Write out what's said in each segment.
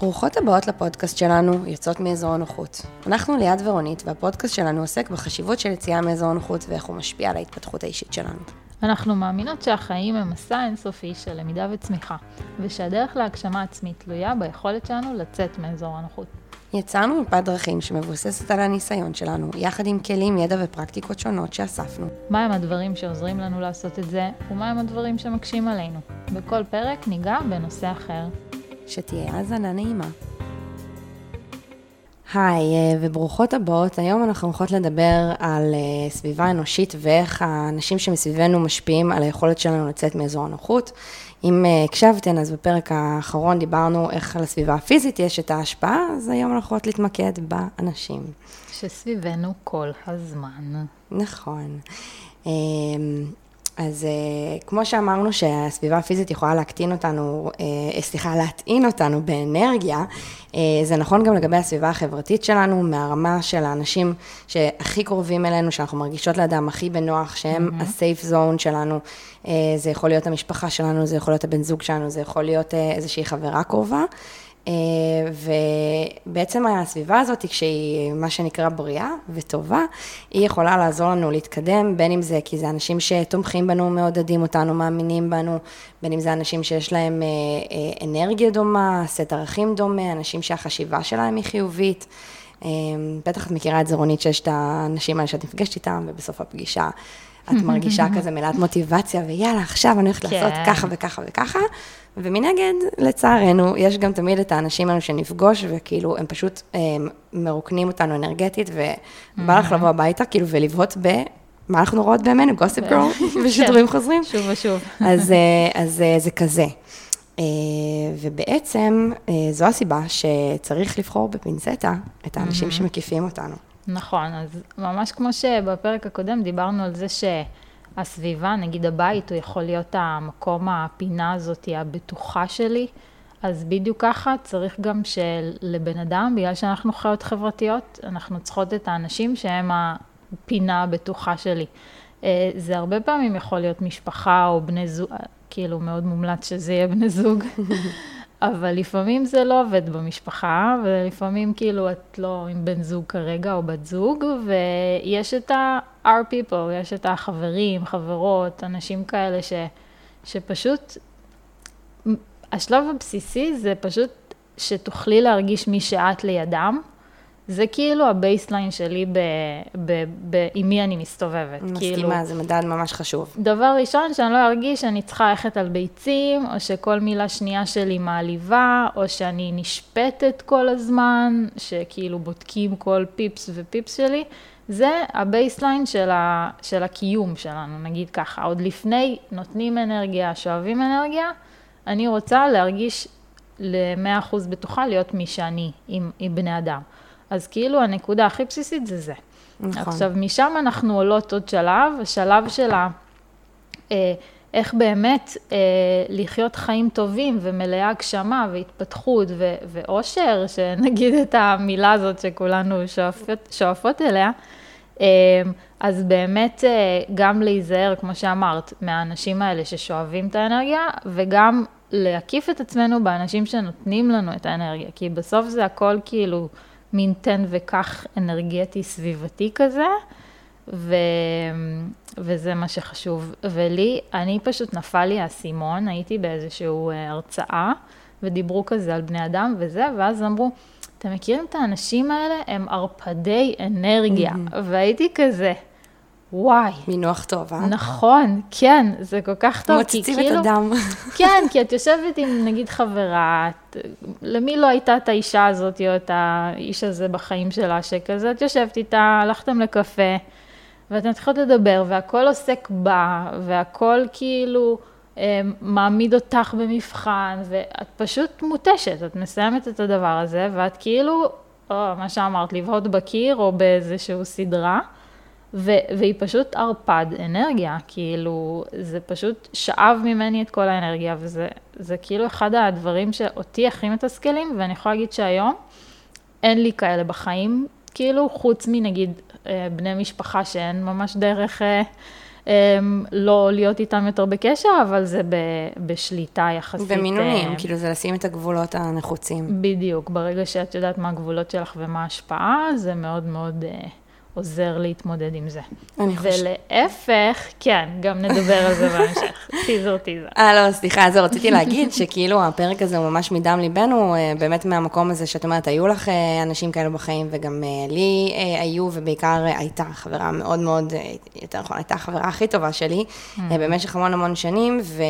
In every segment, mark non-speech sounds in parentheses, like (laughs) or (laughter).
ברוכות הבאות לפודקאסט שלנו, יוצאות מאזור הנוחות. אנחנו ליעד ורונית, והפודקאסט שלנו עוסק בחשיבות של יציאה מאזור הנוחות ואיך הוא משפיע על ההתפתחות האישית שלנו. אנחנו מאמינות שהחיים הם מסע אינסופי של למידה וצמיחה, ושהדרך להגשמה עצמית תלויה ביכולת שלנו לצאת מאזור הנוחות. יצרנו מפת דרכים שמבוססת על הניסיון שלנו, יחד עם כלים, ידע ופרקטיקות שונות שאספנו. מהם הדברים שעוזרים לנו לעשות את זה, ומהם הדברים שמקשים עלינו. בכל פרק ניגע בנושא אחר. שתהיה האזנה נעימה. היי, אה, וברוכות הבאות. היום אנחנו הולכות לדבר על אה, סביבה אנושית ואיך האנשים שמסביבנו משפיעים על היכולת שלנו לצאת מאזור הנוחות. אם אה, הקשבתן, אז בפרק האחרון דיברנו איך לסביבה הפיזית יש את ההשפעה, אז היום אנחנו הולכות להתמקד באנשים. שסביבנו כל הזמן. נכון. אז uh, כמו שאמרנו שהסביבה הפיזית יכולה להקטין אותנו, uh, סליחה, להטעין אותנו באנרגיה, uh, זה נכון גם לגבי הסביבה החברתית שלנו, מהרמה של האנשים שהכי קרובים אלינו, שאנחנו מרגישות לאדם הכי בנוח, שהם mm-hmm. הסייף זון שלנו, uh, זה יכול להיות המשפחה שלנו, זה יכול להיות הבן זוג שלנו, זה יכול להיות uh, איזושהי חברה קרובה. אה, ובעצם הסביבה הזאת, כשהיא מה שנקרא בריאה וטובה, היא יכולה לעזור לנו להתקדם, בין אם זה כי זה אנשים שתומכים בנו, מעודדים אותנו, מאמינים בנו, בין אם זה אנשים שיש להם אה, אה, אנרגיה דומה, סט ערכים דומה, אנשים שהחשיבה שלהם היא חיובית. בטח את מכירה את זה, רונית, שיש את האנשים האלה שאת נפגשת איתם, ובסוף הפגישה את מרגישה (laughs) כזה מלאת מוטיבציה, ויאללה, עכשיו אני הולכת לעשות כן. ככה וככה וככה. ומנגד, לצערנו, יש גם תמיד את האנשים האלו שנפגוש, וכאילו, הם פשוט הם, אה, מרוקנים אותנו אנרגטית, ובא לך לבוא הביתה, כאילו, ולבהות ב... מה אנחנו רואות בימינו? גוסיפ גרול? ושידורים חוזרים? שוב ושוב. (laughs) אז, אה, אז אה, זה כזה. ובעצם, זו הסיבה שצריך לבחור בפינצטה את האנשים שמקיפים אותנו. נכון, אז ממש כמו שבפרק הקודם דיברנו על זה ש... הסביבה, נגיד הבית, הוא יכול להיות המקום, הפינה הזאת, הבטוחה שלי. אז בדיוק ככה צריך גם שלבן אדם, בגלל שאנחנו חיות חברתיות, אנחנו צריכות את האנשים שהם הפינה הבטוחה שלי. אה, זה הרבה פעמים יכול להיות משפחה או בני זוג, כאילו מאוד מומלץ שזה יהיה בני זוג, (laughs) אבל לפעמים זה לא עובד במשפחה, ולפעמים כאילו את לא עם בן זוג כרגע או בת זוג, ויש את ה-our people, יש את החברים, חברות, אנשים כאלה ש, שפשוט, השלב הבסיסי זה פשוט שתוכלי להרגיש מי שאת לידם. זה כאילו ה baseline שלי ב, ב, ב, עם מי אני מסתובבת. מסכימה, כאילו, זה מדד ממש חשוב. דבר ראשון, שאני לא ארגיש שאני צריכה ללכת על ביצים, או שכל מילה שנייה שלי מעליבה, או שאני נשפטת כל הזמן, שכאילו בודקים כל פיפס ופיפס שלי. זה ה baseline של, ה, של הקיום שלנו, נגיד ככה. עוד לפני נותנים אנרגיה, שואבים אנרגיה, אני רוצה להרגיש ל-100% בטוחה להיות מי שאני עם, עם בני אדם. אז כאילו הנקודה הכי בסיסית זה זה. נכון. עכשיו, משם אנחנו עולות עוד שלב, השלב של ה... אה, איך באמת אה, לחיות חיים טובים ומלאי הגשמה והתפתחות ו- ואושר, שנגיד את המילה הזאת שכולנו שואפות, שואפות אליה, אה, אז באמת אה, גם להיזהר, כמו שאמרת, מהאנשים האלה ששואבים את האנרגיה, וגם להקיף את עצמנו באנשים שנותנים לנו את האנרגיה, כי בסוף זה הכל כאילו... מין תן וקח אנרגטי סביבתי כזה, ו... וזה מה שחשוב. ולי, אני פשוט נפל לי האסימון, הייתי באיזושהי אה, הרצאה, ודיברו כזה על בני אדם וזה, ואז אמרו, אתם מכירים את האנשים האלה? הם ערפדי אנרגיה. Mm-hmm. והייתי כזה, וואי. מינוח טוב, אה? נכון, כן, זה כל כך טוב. מוצצים את כאילו, הדם. (laughs) כן, כי את יושבת עם נגיד חברה, את, למי לא הייתה את האישה הזאת או את האיש הזה בחיים שלה, שכזה, את יושבת איתה, הלכתם לקפה, ואתן מתחילות לדבר, והכל עוסק בה, והכל כאילו אה, מעמיד אותך במבחן, ואת פשוט מותשת, את מסיימת את הדבר הזה, ואת כאילו, או, מה שאמרת, לבהות בקיר או באיזשהו סדרה. ו- והיא פשוט ערפד אנרגיה, כאילו, זה פשוט שאב ממני את כל האנרגיה, וזה כאילו אחד הדברים שאותי הכי מתסכלים, ואני יכולה להגיד שהיום אין לי כאלה בחיים, כאילו, חוץ מנגיד אה, בני משפחה שאין ממש דרך אה, לא להיות איתם יותר בקשר, אבל זה ב, בשליטה יחסית. במינונים, אה, כאילו זה לשים את הגבולות הנחוצים. בדיוק, ברגע שאת יודעת מה הגבולות שלך ומה ההשפעה, זה מאוד מאוד... עוזר להתמודד עם זה. אני חושבת. ולהפך, כן, גם נדבר על זה בהמשך. (laughs) טיזר טיזר. אה, לא, סליחה, אז רציתי להגיד שכאילו הפרק הזה הוא ממש מדם ליבנו, אה, באמת מהמקום הזה שאת אומרת, היו לך אה, אנשים כאלו בחיים, וגם אה, לי היו, ובעיקר הייתה חברה מאוד מאוד, יותר נכון, הייתה החברה הכי טובה שלי, mm. במשך המון המון שנים, ו...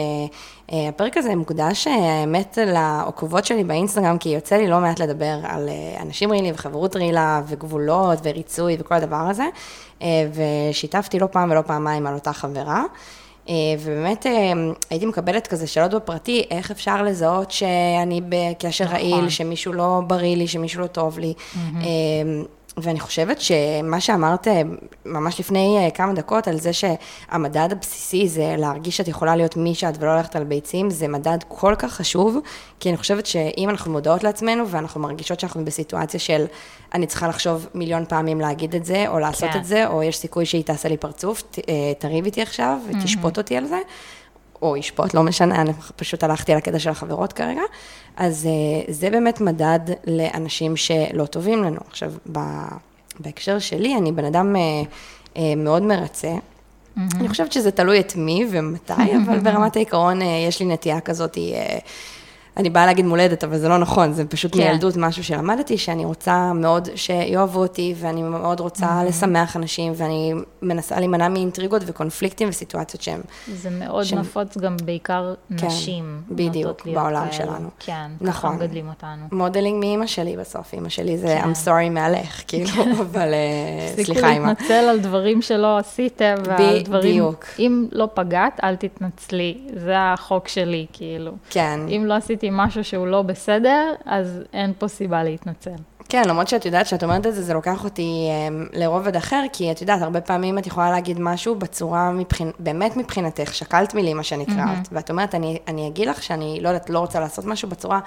אה, הפרק הזה מוקדש אה, האמת לעוקבות שלי באינסטגרם, כי יוצא לי לא מעט לדבר על אה, אנשים רעילים וחברות רעילה וגבולות וריצוי וכל הדבר הזה, ושיתפתי לא פעם ולא פעמיים על אותה חברה. ובאמת הייתי מקבלת כזה שאלות בפרטי, איך אפשר לזהות שאני בקשר נכון. רעיל, שמישהו לא בריא לי, שמישהו לא טוב לי. Mm-hmm. ואני חושבת שמה שאמרת אה, ממש לפני אה, כמה דקות על זה שהמדד הבסיסי זה להרגיש שאת יכולה להיות מי שאת ולא ללכת על ביצים, זה מדד כל כך חשוב, כי אני חושבת שאם אנחנו מודעות לעצמנו ואנחנו מרגישות שאנחנו בסיטואציה של אני צריכה לחשוב מיליון פעמים להגיד את זה, או לעשות כן. את זה, או יש סיכוי שהיא תעשה לי פרצוף, אה, תריב איתי עכשיו ותשפוט mm-hmm. אותי על זה, או ישפוט, לא משנה, אני פשוט הלכתי על הקטע של החברות כרגע. אז אה, זה באמת מדד לאנשים שלא טובים לנו. עכשיו, בהקשר שלי, אני בן אדם אה, אה, מאוד מרצה. Mm-hmm. אני חושבת שזה תלוי את מי ומתי, אבל (laughs) ברמת העיקרון יש לי נטייה כזאת, אני באה להגיד מולדת, אבל זה לא נכון, זה פשוט כן. מילדות משהו שלמדתי, שאני רוצה מאוד שיאהבו אותי, ואני מאוד רוצה mm-hmm. לשמח אנשים, ואני מנסה להימנע מאינטריגות וקונפליקטים וסיטואציות שהם... זה מאוד שהם... נפוץ גם בעיקר כן, נשים. בדיוק, בעולם כאלה. שלנו. כן, נכון. ככה מגדלים אותנו. modeling מאימא שלי בסוף, אימא שלי זה כן. I'm sorry מהלך, (laughs) כאילו, אבל אה, סליחה אימא. תפסיקו להתנצל על דברים שלא עשיתם, ועל דברים... בדיוק. אם לא פגעת, אל תתנצלי, זה החוק שלי, כאילו. כן. אם לא עשיתי... עשיתי משהו שהוא לא בסדר, אז אין פה סיבה להתנצל. כן, למרות שאת יודעת שאת אומרת את זה, זה לוקח אותי um, לרובד אחר, כי את יודעת, הרבה פעמים את יכולה להגיד משהו בצורה, מבחינ... באמת מבחינתך, שקלת מילים, מה שנקרא, mm-hmm. ואת אומרת, אני, אני אגיד לך שאני, לא יודעת, לא רוצה לעשות משהו בצורה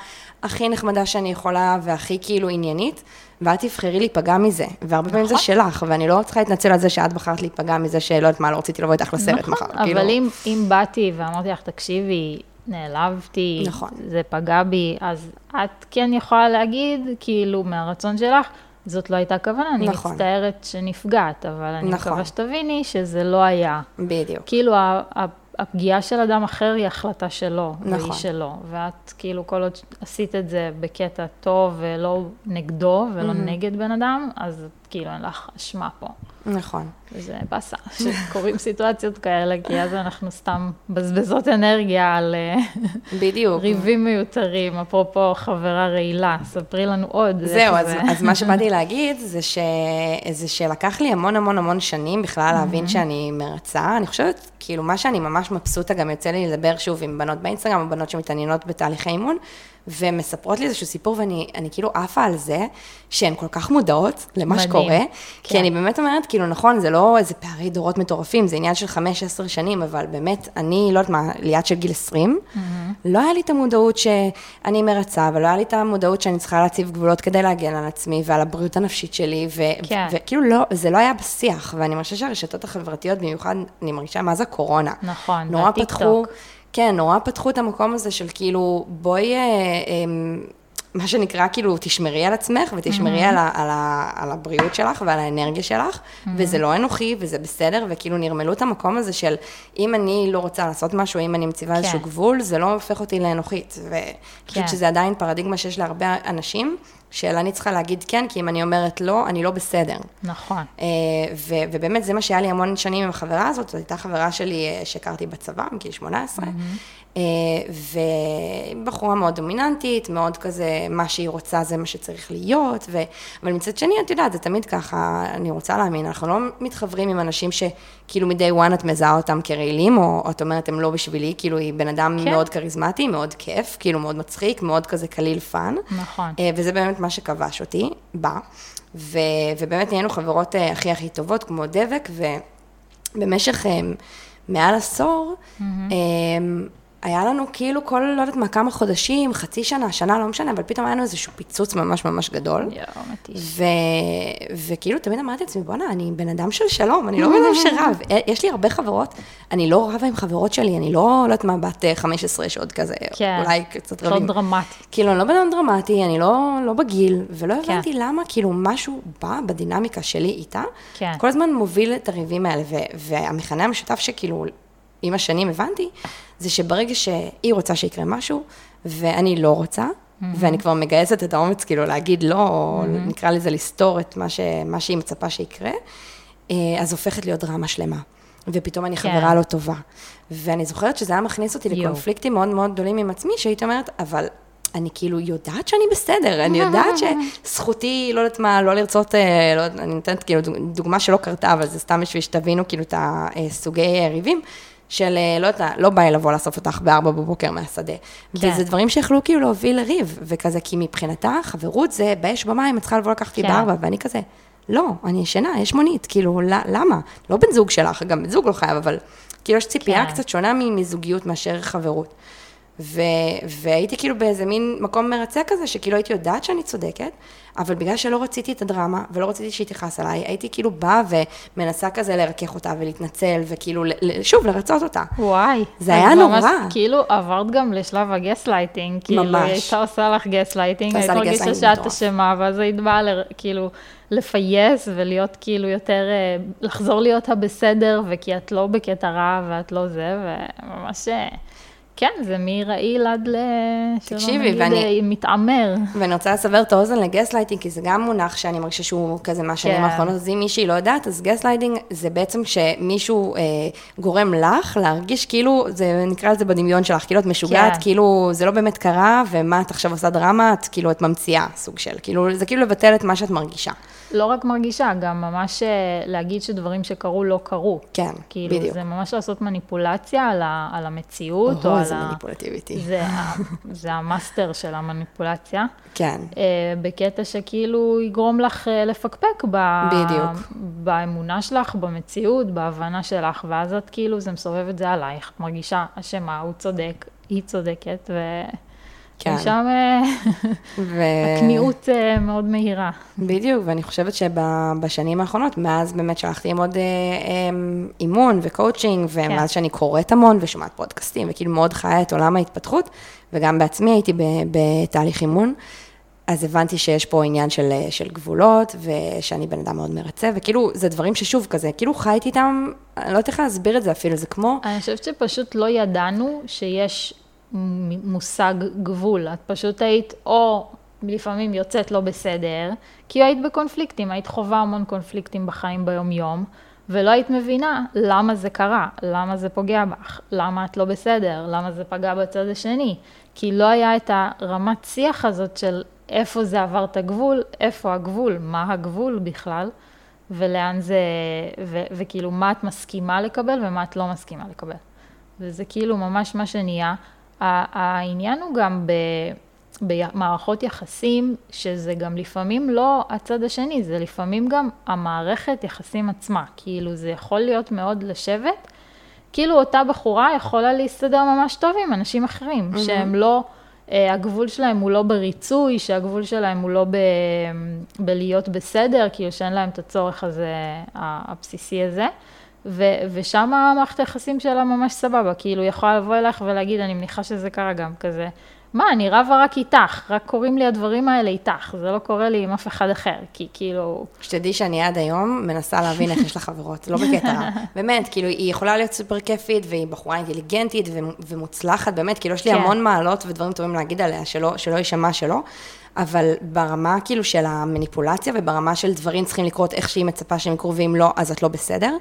הכי נחמדה שאני יכולה, והכי כאילו עניינית, ואת תבחרי להיפגע מזה, והרבה פעמים זה נכון. שלך, ואני לא צריכה להתנצל על זה שאת בחרת להיפגע מזה שלא יודעת מה, לא רציתי לבוא איתך לסרט נכון, מחר. אבל כאילו... אם, אם באתי ואמרתי לך, תקשיבי, נעלבתי, נכון. זה פגע בי, אז את כן יכולה להגיד, כאילו, מהרצון שלך, זאת לא הייתה כוונה, אני נכון. מצטערת שנפגעת, אבל אני נכון. מקווה שתביני שזה לא היה. בדיוק. כאילו, הפגיעה של אדם אחר היא החלטה שלו, נכון. והיא שלו, ואת כאילו כל עוד עשית את זה בקטע טוב ולא נגדו ולא mm-hmm. נגד בן אדם, אז כאילו אין לך אשמה פה. נכון. וזה באסה, שקורים (laughs) סיטואציות כאלה, כי אז אנחנו סתם בזבזות אנרגיה על אה, בדיוק. ריבים מיותרים, אפרופו חברה רעילה, ספרי לנו עוד. זהו, אז, זה. אז מה שבאתי להגיד זה, ש, זה שלקח לי המון המון המון שנים בכלל להבין שאני מרצה. אני חושבת, כאילו, מה שאני ממש מבסוטה, גם יוצא לי לדבר שוב עם בנות באינסטגרם, או בנות שמתעניינות בתהליכי אימון, ומספרות לי איזשהו סיפור, ואני כאילו עפה על זה, שהן כל כך מודעות למה מדהים. שקורה, כן. כי אני באמת אומרת, כאילו, נכון, זה לא איזה פערי דורות מטורפים, זה עניין של 5-10 שנים, אבל באמת, אני, לא יודעת מה, ליד של גיל 20, mm-hmm. לא היה לי את המודעות שאני מרצה, ולא היה לי את המודעות שאני צריכה להציב גבולות כדי להגן על עצמי ועל הבריאות הנפשית שלי, ו- כן. וכאילו, לא, זה לא היה בשיח, ואני מרגישה שהרשתות החברתיות, במיוחד, אני מרגישה מה זה הקורונה. נכון, נורא פתחו... כן, נורא פתחו את המקום הזה של כאילו, בואי, אה, אה, מה שנקרא, כאילו, תשמרי על עצמך ותשמרי mm-hmm. על, ה, על, ה, על הבריאות שלך ועל האנרגיה שלך, mm-hmm. וזה לא אנוכי וזה בסדר, וכאילו נרמלו את המקום הזה של אם אני לא רוצה לעשות משהו, אם אני מציבה כן. איזשהו גבול, זה לא הופך אותי לאנוכית. ואני חושבת כן. שזה עדיין פרדיגמה שיש להרבה אנשים, של אני צריכה להגיד כן, כי אם אני אומרת לא, אני לא בסדר. נכון. אה, ו- ובאמת, זה מה שהיה לי המון שנים עם החברה הזאת, זאת הייתה חברה שלי אה, שהכרתי בצבא, מגיל 18, mm-hmm. ובחורה מאוד דומיננטית, מאוד כזה, מה שהיא רוצה זה מה שצריך להיות, ו... אבל מצד שני, את יודעת, זה תמיד ככה, אני רוצה להאמין, אנחנו לא מתחברים עם אנשים שכאילו מ-day one את מזהה אותם כרעילים, או את אומרת, הם לא בשבילי, כאילו היא בן אדם כן. מאוד כריזמטי, מאוד כיף, כאילו מאוד מצחיק, מאוד כזה קליל fun. נכון. וזה באמת מה שכבש אותי, בה. ו... ובאמת נהיינו חברות הכי הכי טובות, כמו דבק, ובמשך מעל עשור, mm-hmm. היה לנו כאילו כל, לא יודעת מה, כמה חודשים, חצי שנה, שנה, לא משנה, אבל פתאום היה לנו איזשהו פיצוץ ממש ממש גדול. יואו, מתיש. ו... וכאילו תמיד אמרתי לעצמי, בואנה, אני בן אדם של שלום, אני לא בן אדם שרב. (laughs) יש לי הרבה חברות, אני לא רבה עם חברות שלי, אני לא, לא יודעת מה, בת אה, 15 שעוד כזה, כן. אולי קצת לא רבים. דרמטי. כאילו, אני לא בן אדם דרמטי, אני לא, לא בגיל, ולא כן. הבנתי למה, כאילו, משהו בא בדינמיקה שלי איתה, כן. כל הזמן מוביל את הריבים האלה, ו- והמכנה המשותף שכאילו, עם השנים הבנתי, זה שברגע שהיא רוצה שיקרה משהו, ואני לא רוצה, ואני כבר מגייסת את האומץ, כאילו, להגיד לא, או נקרא לזה לסתור את מה, ש- מה שהיא מצפה שיקרה, אה, אז הופכת להיות דרמה שלמה. ופתאום אני כן. חברה לא טובה. ואני זוכרת שזה היה מכניס אותי יואו. לקונפליקטים מאוד מאוד גדולים עם עצמי, שהייתי אומרת, אבל אני כאילו יודעת שאני בסדר, אני יודעת (laughs) שזכותי, לא יודעת מה, לא לרצות, אה, לא, אני נותנת כאילו דוג- דוגמה שלא קרתה, אבל זה סתם בשביל שתבינו כאילו את הסוגי ריבים. של, אה, לא יודעת, לא בא לי לבוא לאסוף אותך בארבע בבוקר מהשדה. כן. וזה דברים שיכלו כאילו להוביל לריב, וכזה, כי מבחינתה, חברות זה באש במים, את צריכה לבוא לקחת אותי כן. בארבע, ואני כזה, לא, אני ישנה, יש מונית, כאילו, ל- למה? לא בן זוג שלך, גם בן זוג לא חייב, אבל כאילו יש ציפייה כן. קצת שונה מזוגיות מאשר חברות. ו- והייתי כאילו באיזה מין מקום מרצה כזה, שכאילו הייתי יודעת שאני צודקת, אבל בגלל שלא רציתי את הדרמה, ולא רציתי שהיא תכעס עליי, הייתי כאילו באה ומנסה כזה לרכך אותה ולהתנצל, וכאילו, שוב, לרצות אותה. וואי. זה היה ממש, נורא. כאילו עברת גם לשלב הגסלייטינג, כאילו ממש. היא הייתה עושה לך גסלייטינג, היית מרגישה שאת. אשמה, ואז היית באה כאילו לפייס ולהיות כאילו יותר, אה, לחזור להיות הבסדר, וכי את לא בקטע רע ואת לא זה, וממש, אה, כן, זה מרעיל עד ל... תקשיבי, ואני- מתעמר. ואני רוצה לסבר את האוזן לגסלייטינג, כי זה גם מונח שאני מרגישה שהוא כזה מהשנים כן. האחרונות, אז אם מישהי לא יודעת, אז גסלייטינג זה בעצם שמישהו אה, גורם לך להרגיש כאילו, זה נקרא לזה בדמיון שלך, כאילו את משוגעת, כן. כאילו זה לא באמת קרה, ומה את עכשיו עושה דרמה, את כאילו את ממציאה סוג של, כאילו זה כאילו לבטל את מה שאת מרגישה. לא רק מרגישה, גם ממש אה, להגיד שדברים שקרו לא קרו. כן, כאילו, בדיוק. זה ממש לעשות מניפולציה על, ה, על המציאות, או או, על איזה ה... מניפולטיביטי. זה, זה המאסטר של המניפולציה. כן, אה, בקטע שכאילו יגרום לך אה, לפקפק ב... בדיוק. באמונה שלך, במציאות, בהבנה שלך, ואז את כאילו, זה מסובב את זה עלייך, את מרגישה אשמה, הוא צודק, היא צודקת, כן. ושם אה, ו... הכניעות אה, מאוד מהירה. בדיוק, ואני חושבת שבשנים האחרונות, מאז באמת שהלכתי ללמוד אה, אה, אימון וקואוצ'ינג, ומאז שאני קוראת המון ושומעת פודקאסטים, וכאילו מאוד חיה את עולם ההתפתחות, וגם בעצמי הייתי בתהליך אימון, אז הבנתי שיש פה עניין של, של גבולות, ושאני בן אדם מאוד מרצה, וכאילו, זה דברים ששוב כזה, כאילו חייתי איתם, אני לא יודעת איך להסביר את זה אפילו, זה כמו, אני חושבת שפשוט לא ידענו שיש מושג גבול. את פשוט היית או לפעמים יוצאת לא בסדר, כי היית בקונפליקטים, היית חווה המון קונפליקטים בחיים ביום-יום, ולא היית מבינה למה זה קרה, למה זה פוגע בך, למה את לא בסדר, למה זה פגע בצד השני. כי לא היה את הרמת שיח הזאת של איפה זה עבר את הגבול, איפה הגבול, מה הגבול בכלל. ולאן זה, ו, וכאילו מה את מסכימה לקבל ומה את לא מסכימה לקבל. וזה כאילו ממש מה שנהיה. העניין הוא גם ב, במערכות יחסים, שזה גם לפעמים לא הצד השני, זה לפעמים גם המערכת יחסים עצמה. כאילו זה יכול להיות מאוד לשבת, כאילו אותה בחורה יכולה להסתדר ממש טוב עם אנשים אחרים, mm-hmm. שהם לא... אה, הגבול שלהם הוא לא בריצוי, שהגבול שלהם הוא לא ב, בלהיות בסדר, כאילו שאין להם את הצורך הזה, הבסיסי הזה. ו, ושם המערכת היחסים שלה ממש סבבה, כאילו היא יכולה לבוא אליך ולהגיד, אני מניחה שזה קרה גם כזה, מה, אני רבה רק איתך, רק קורים לי הדברים האלה איתך, זה לא קורה לי עם אף אחד אחר, כי כאילו, שתדעי שאני עד היום מנסה להבין איך יש לה חברות, לא בקטע רע. (laughs) באמת, כאילו, היא יכולה להיות סופר כיפית, והיא בחורה אינטליגנטית ומוצלחת, באמת, כאילו, יש לי כן. המון מעלות ודברים טובים להגיד עליה, שלא, שלא יישמע שלא, אבל ברמה, כאילו, של המניפולציה, וברמה של דברים צריכים לקרות איך שהיא מצפה שהם יקרו, ואם לא, אז את לא בסדר.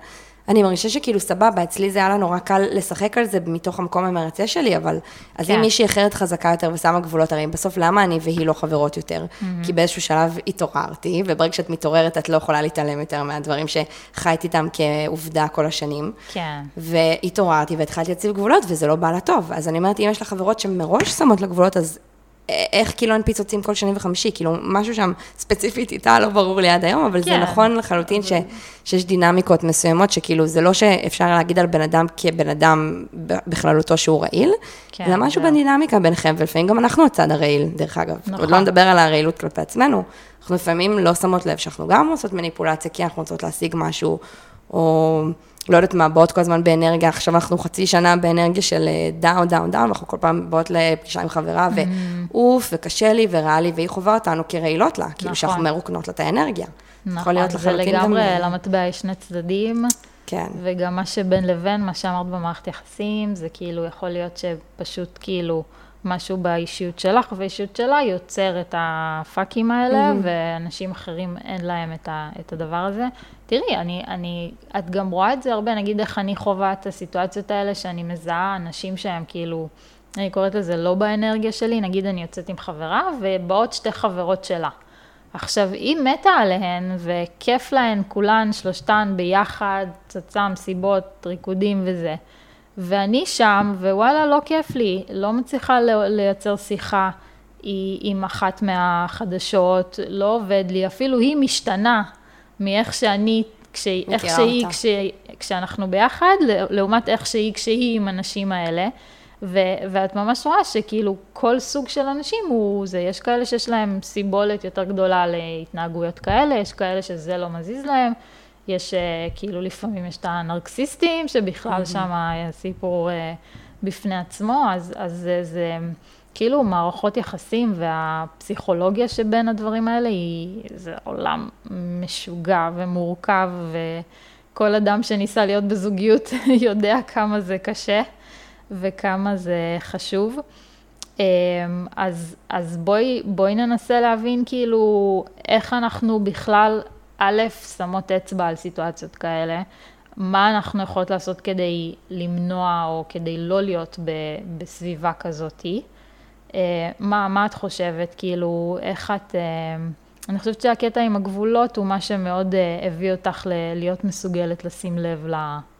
אני מרגישה שכאילו סבבה, אצלי זה היה לה נורא קל לשחק על זה מתוך המקום המרצה שלי, אבל אז כן. אם מישהי אחרת חזקה יותר ושמה גבולות, הרי בסוף למה אני והיא לא חברות יותר? Mm-hmm. כי באיזשהו שלב התעוררתי, וברגע שאת מתעוררת את לא יכולה להתעלם יותר מהדברים שחייתי איתם כעובדה כל השנים. כן. והתעוררתי והתחלתי להציב גבולות, וזה לא בא לה טוב. אז אני אומרת, אם יש לך חברות שמראש שמות לה גבולות, אז איך כאילו אין פיצוצים כל שני וחמישי, כאילו משהו שם ספציפית איתה לא ברור לי עד היום, אבל כן. זה נכון לחלוטין ש, שיש דינמיקות מסוימות, שכאילו זה לא שאפשר להגיד על בן אדם כבן אדם בכללותו שהוא רעיל, כן, זה משהו זה... בדינמיקה ביניכם, ולפעמים גם אנחנו הצד הרעיל, דרך אגב. נכון. עוד לא נדבר על הרעילות כלפי עצמנו, אנחנו לפעמים לא שמות לב שאנחנו גם עושות מניפולציה, כי אנחנו רוצות להשיג משהו, או... לא יודעת מה, באות כל הזמן באנרגיה, עכשיו אנחנו חצי שנה באנרגיה של down, down, down, ואנחנו כל פעם באות לפגישה עם חברה, mm. ואוף, וקשה לי, ורע לי, והיא חווה אותנו כרעילות לה, כאילו נכון. כאילו שאנחנו מרוקנות לה את האנרגיה. נכון, זה לגמרי, למטבע יש שני צדדים. כן. וגם מה שבין לבין, מה שאמרת במערכת יחסים, זה כאילו יכול להיות שפשוט כאילו משהו באישיות שלך ואישיות שלה יוצר את הפאקים האלה, mm-hmm. ואנשים אחרים אין להם את, ה, את הדבר הזה. תראי, אני, אני, את גם רואה את זה הרבה, נגיד איך אני חווה את הסיטואציות האלה, שאני מזהה אנשים שהם כאילו, אני קוראת לזה לא באנרגיה שלי, נגיד אני יוצאת עם חברה, ובאות שתי חברות שלה. עכשיו, היא מתה עליהן, וכיף להן כולן, שלושתן ביחד, צצה, מסיבות, ריקודים וזה. ואני שם, ווואלה, לא כיף לי, לא מצליחה לייצר שיחה עם אחת מהחדשות, לא עובד לי, אפילו היא משתנה מאיך שאני, כש, איך שהיא, כש, כשאנחנו ביחד, לעומת איך שהיא כשהיא עם הנשים האלה. ו, ואת ממש רואה שכאילו כל סוג של אנשים הוא זה, יש כאלה שיש להם סיבולת יותר גדולה להתנהגויות כאלה, יש כאלה שזה לא מזיז להם, יש אה, כאילו לפעמים יש את הנרקסיסטים, שבכלל שם סיפור אה, בפני עצמו, אז, אז זה, זה כאילו מערכות יחסים והפסיכולוגיה שבין הדברים האלה היא, זה עולם משוגע ומורכב, וכל אדם שניסה להיות בזוגיות (laughs) יודע כמה זה קשה וכמה זה חשוב. אמ, אז, אז בואי, בואי ננסה להבין כאילו איך אנחנו בכלל א', שמות אצבע על סיטואציות כאלה, מה אנחנו יכולות לעשות כדי למנוע או כדי לא להיות ב, בסביבה כזאתי. אה, מה, מה את חושבת, כאילו, איך את... אה, אני חושבת שהקטע עם הגבולות הוא מה שמאוד אה, הביא אותך ל- להיות מסוגלת לשים לב ל...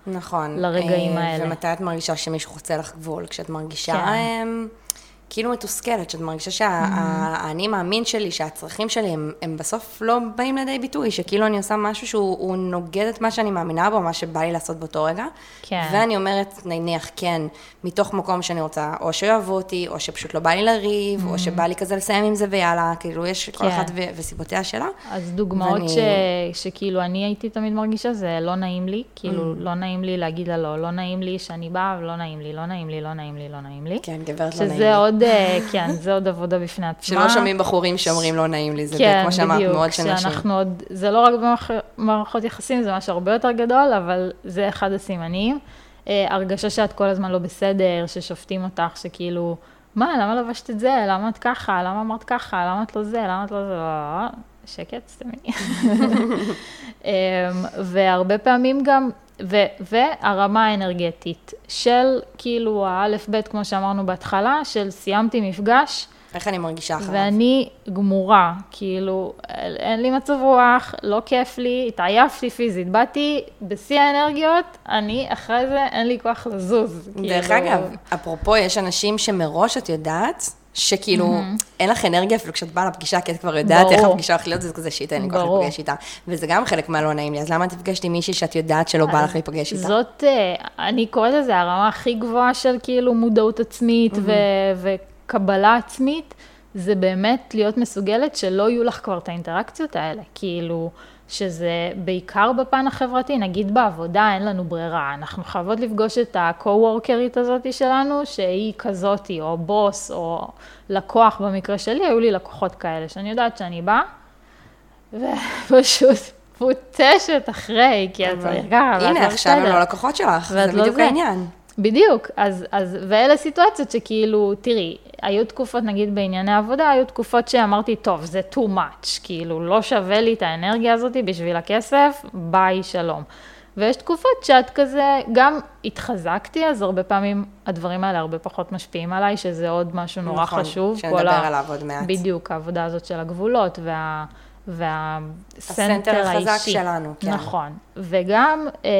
נכון. לרגעים האלה. ומתי את מרגישה שמישהו חוצה לך גבול? כשאת מרגישה... כן. כאילו מתוסכלת, שאת מרגישה שהאני שה, מאמין שלי, שהצרכים שלי, הם, הם בסוף לא באים לידי ביטוי, שכאילו אני עושה משהו שהוא נוגד את מה שאני מאמינה בו, מה שבא לי לעשות באותו רגע. כן. ואני אומרת, נניח, כן, מתוך מקום שאני רוצה, או שיאהבו אותי, או שפשוט לא בא לי לריב, mm-hmm. או שבא לי כזה לסיים עם זה ויאללה, כאילו יש כן. כל אחת ו- וסיבותיה שלה. אז דוגמאות ואני... ש... שכאילו אני הייתי תמיד מרגישה, זה לא נעים לי, כאילו mm-hmm. לא נעים לי להגיד לה לא, לא נעים לי שאני באה, ולא נעים לי, לא נעים לי, לא נעים לי, לא נעים לי. כן, גברת לא נעים לי. שזה עוד עוד, אה, כן, זה עוד עבודה בפני עצמה. שלא שומעים בחורים שאומרים לא נעים לי, זה כן, כמו שאמרת, מאוד של נשים. כן, בדיוק, עוד, זה לא רק במערכות יחסים, זה משהו הרבה יותר גדול, אבל זה אחד הסימנים. אה, הרגשה שאת כל הזמן לא בסדר, ששופטים אותך, שכאילו, מה, למה לבשת את זה? למה את ככה? למה אמרת ככה? למה את לא זה? למה את לא זה? שקט, סתמי. אמ, והרבה פעמים גם, ו- והרמה האנרגטית של כאילו האלף-בית, כמו שאמרנו בהתחלה, של סיימתי מפגש. איך אני מרגישה אחריו? ואני גמורה, כאילו, אין לי מצב רוח, לא כיף לי, התעייפתי פיזית, באתי בשיא האנרגיות, אני אחרי זה אין לי כוח לזוז. דרך כאילו... אגב, אפרופו, יש אנשים שמראש את יודעת, שכאילו, mm-hmm. אין לך אנרגיה אפילו כשאת באה לפגישה, כי את כבר יודעת ברור. איך הפגישה הולכת להיות, זה כזה שיט, אין לי כוח להיפגש איתה. וזה גם חלק מהלא נעים לי, אז למה את נפגשת עם מישהי שאת יודעת שלא בא לך להיפגש איתה? זאת, אה, אני קוראת לזה הרמה הכי גבוהה של כאילו מודעות עצמית mm-hmm. ו- וקבלה עצמית, זה באמת להיות מסוגלת שלא יהיו לך כבר את האינטראקציות האלה. כאילו, שזה בעיקר בפן החברתי, נגיד בעבודה אין לנו ברירה, אנחנו חייבות לפגוש את ה-co-workerית הזאת שלנו, שהיא כזאתי, או בוס, או לקוח במקרה שלי, היו לי לקוחות כאלה, שאני יודעת שאני באה, ופשוט פוטשת אחרי, כי את צריכה, ואת לא הנה, עכשיו הם לא לקוחות שלך, זה לא בדיוק העניין. בדיוק, אז, אז, ואלה סיטואציות שכאילו, תראי, היו תקופות, נגיד בענייני עבודה, היו תקופות שאמרתי, טוב, זה too much, כאילו, לא שווה לי את האנרגיה הזאת בשביל הכסף, ביי, שלום. ויש תקופות שאת כזה, גם התחזקתי, אז הרבה פעמים הדברים האלה הרבה פחות משפיעים עליי, שזה עוד משהו נורא נכון, חשוב. נכון, שנדבר עליו עוד מעט. בדיוק, העבודה הזאת של הגבולות וה... והסנטר האישי. הסנטר החזק שלנו, כן. נכון. וגם, אה,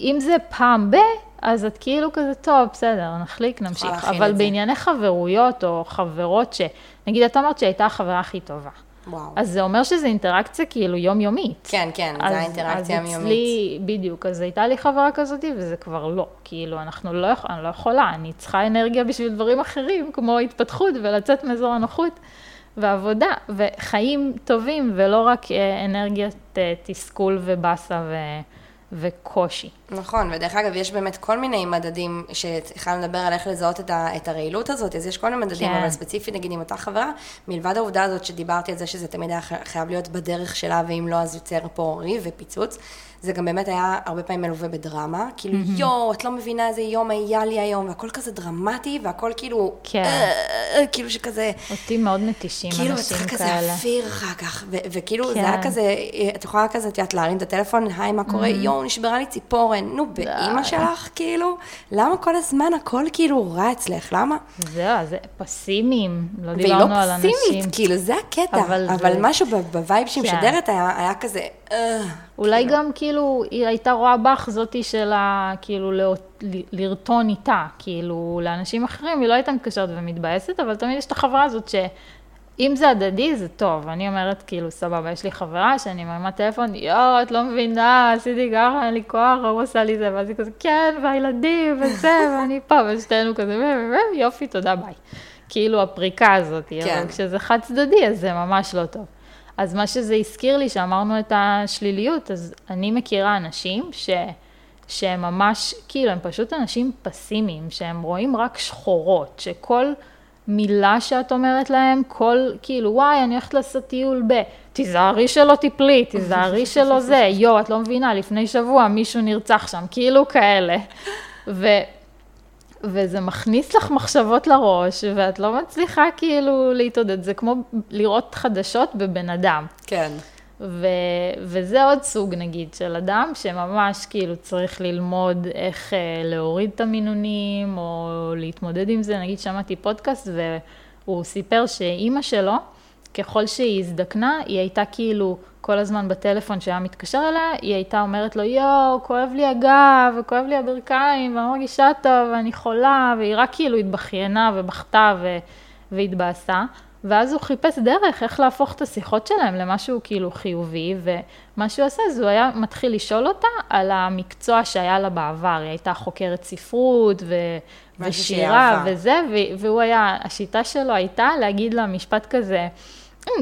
אם זה פעם ב... אז את כאילו כזה, טוב, בסדר, נחליק, נמשיך. אבל. בענייני חברויות או חברות ש... נגיד, את אמרת שהייתה החברה הכי טובה. וואו. אז זה אומר שזו אינטראקציה כאילו יומיומית. כן, כן, אז- זה האינטראקציה אז היומיומית. אצלי, בדיוק, אז הייתה לי חברה כזאת, וזה כבר לא. כאילו, אנחנו לא, אני לא יכולה, אני צריכה אנרגיה בשביל דברים אחרים, כמו התפתחות ולצאת מאזור הנוחות ועבודה, וחיים טובים, ולא רק אה, אנרגיית אה, תסכול ובאסה ו, וקושי. נכון, ודרך אגב, יש באמת כל מיני מדדים שהתחלנו לדבר על איך לזהות את, ה, את הרעילות הזאת, אז יש כל מיני מדדים, כן. אבל ספציפית נגיד עם אותה חברה, מלבד העובדה הזאת שדיברתי על זה שזה תמיד היה חי- חייב להיות בדרך שלה, ואם לא, אז יוצר פה ריב ופיצוץ. זה גם באמת היה הרבה פעמים מלווה בדרמה, כאילו, יואו, את לא מבינה איזה יום היה לי היום, והכל כזה דרמטי, והכל כאילו, כן. אה, כאילו שכזה, אותי מאוד מתישים כאילו, אנשים צריכה כזה כאלה. אוויר אחר כך, ו- וכאילו, זה כן. היה כזה, את יכולה כזה, את יודעת, להרים את הטלפון, היי, מה קורה? יואו, נשברה לי ציפורן, נו, באימא שלך, כאילו, למה כל הזמן הכל כאילו רע אצלך, למה? זהו, זה פסימיים, לא והיא לא דיברנו על אנשים. פסימית, כאילו, זה הקטע, אבל אבל זה- משהו ב vibe שהיא כן. משדרת היה היה כזה, אה, אולי גם כאילו, היא הייתה רואה בך זאתי של ה... כאילו, לא, ל- לרטון איתה, כאילו, לאנשים אחרים היא לא הייתה מתקשרת ומתבאסת, אבל תמיד יש את החברה הזאת שאם זה הדדי, זה טוב. אני אומרת, כאילו, סבבה, יש לי חברה שאני מרימה טלפון, יואו, את לא מבינה, עשיתי ככה, אין לי כוח, ההוא עשה לי זה, ואז היא כזה, כן, והילדים, וזה, (laughs) ואני פה, ושתינו כזה, יופי, תודה, ביי. כאילו, הפריקה הזאת, כן. אבל כשזה חד צדדי, אז זה ממש לא טוב. אז מה שזה הזכיר לי, שאמרנו את השליליות, אז אני מכירה אנשים ש... שהם ממש, כאילו, הם פשוט אנשים פסימיים, שהם רואים רק שחורות, שכל מילה שאת אומרת להם, כל, כאילו, וואי, אני הולכת לעשות טיול ב... תיזהרי שלא תיפלי, תיזהרי (laughs) שלא זה, יואו, את לא מבינה, לפני שבוע מישהו נרצח שם, כאילו כאלה. ו... וזה מכניס לך מחשבות לראש, ואת לא מצליחה כאילו להתעודד. זה כמו לראות חדשות בבן אדם. כן. ו- וזה עוד סוג, נגיד, של אדם שממש כאילו צריך ללמוד איך אה, להוריד את המינונים, או להתמודד עם זה. נגיד, שמעתי פודקאסט, והוא סיפר שאימא שלו, ככל שהיא הזדקנה, היא הייתה כאילו כל הזמן בטלפון שהיה מתקשר אליה, היא הייתה אומרת לו, יואו, כואב לי הגב, וכואב לי הברכיים, ואני לא מרגישה טוב, ואני חולה, והיא רק כאילו התבכיינה ובכתה ו- והתבאסה. ואז הוא חיפש דרך איך להפוך את השיחות שלהם למשהו כאילו חיובי, ומה שהוא עשה זה הוא היה מתחיל לשאול אותה על המקצוע שהיה לה בעבר, היא הייתה חוקרת ספרות ו... ושירה. וזה, והוא היה, השיטה שלו הייתה להגיד לה משפט כזה, "אמ,